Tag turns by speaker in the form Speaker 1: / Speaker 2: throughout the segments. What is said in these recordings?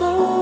Speaker 1: Oh.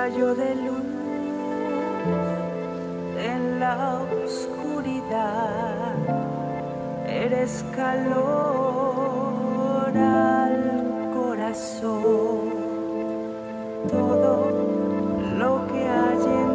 Speaker 1: rayo de luz en la oscuridad. Eres calor al corazón, todo lo que hay en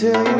Speaker 2: Tell you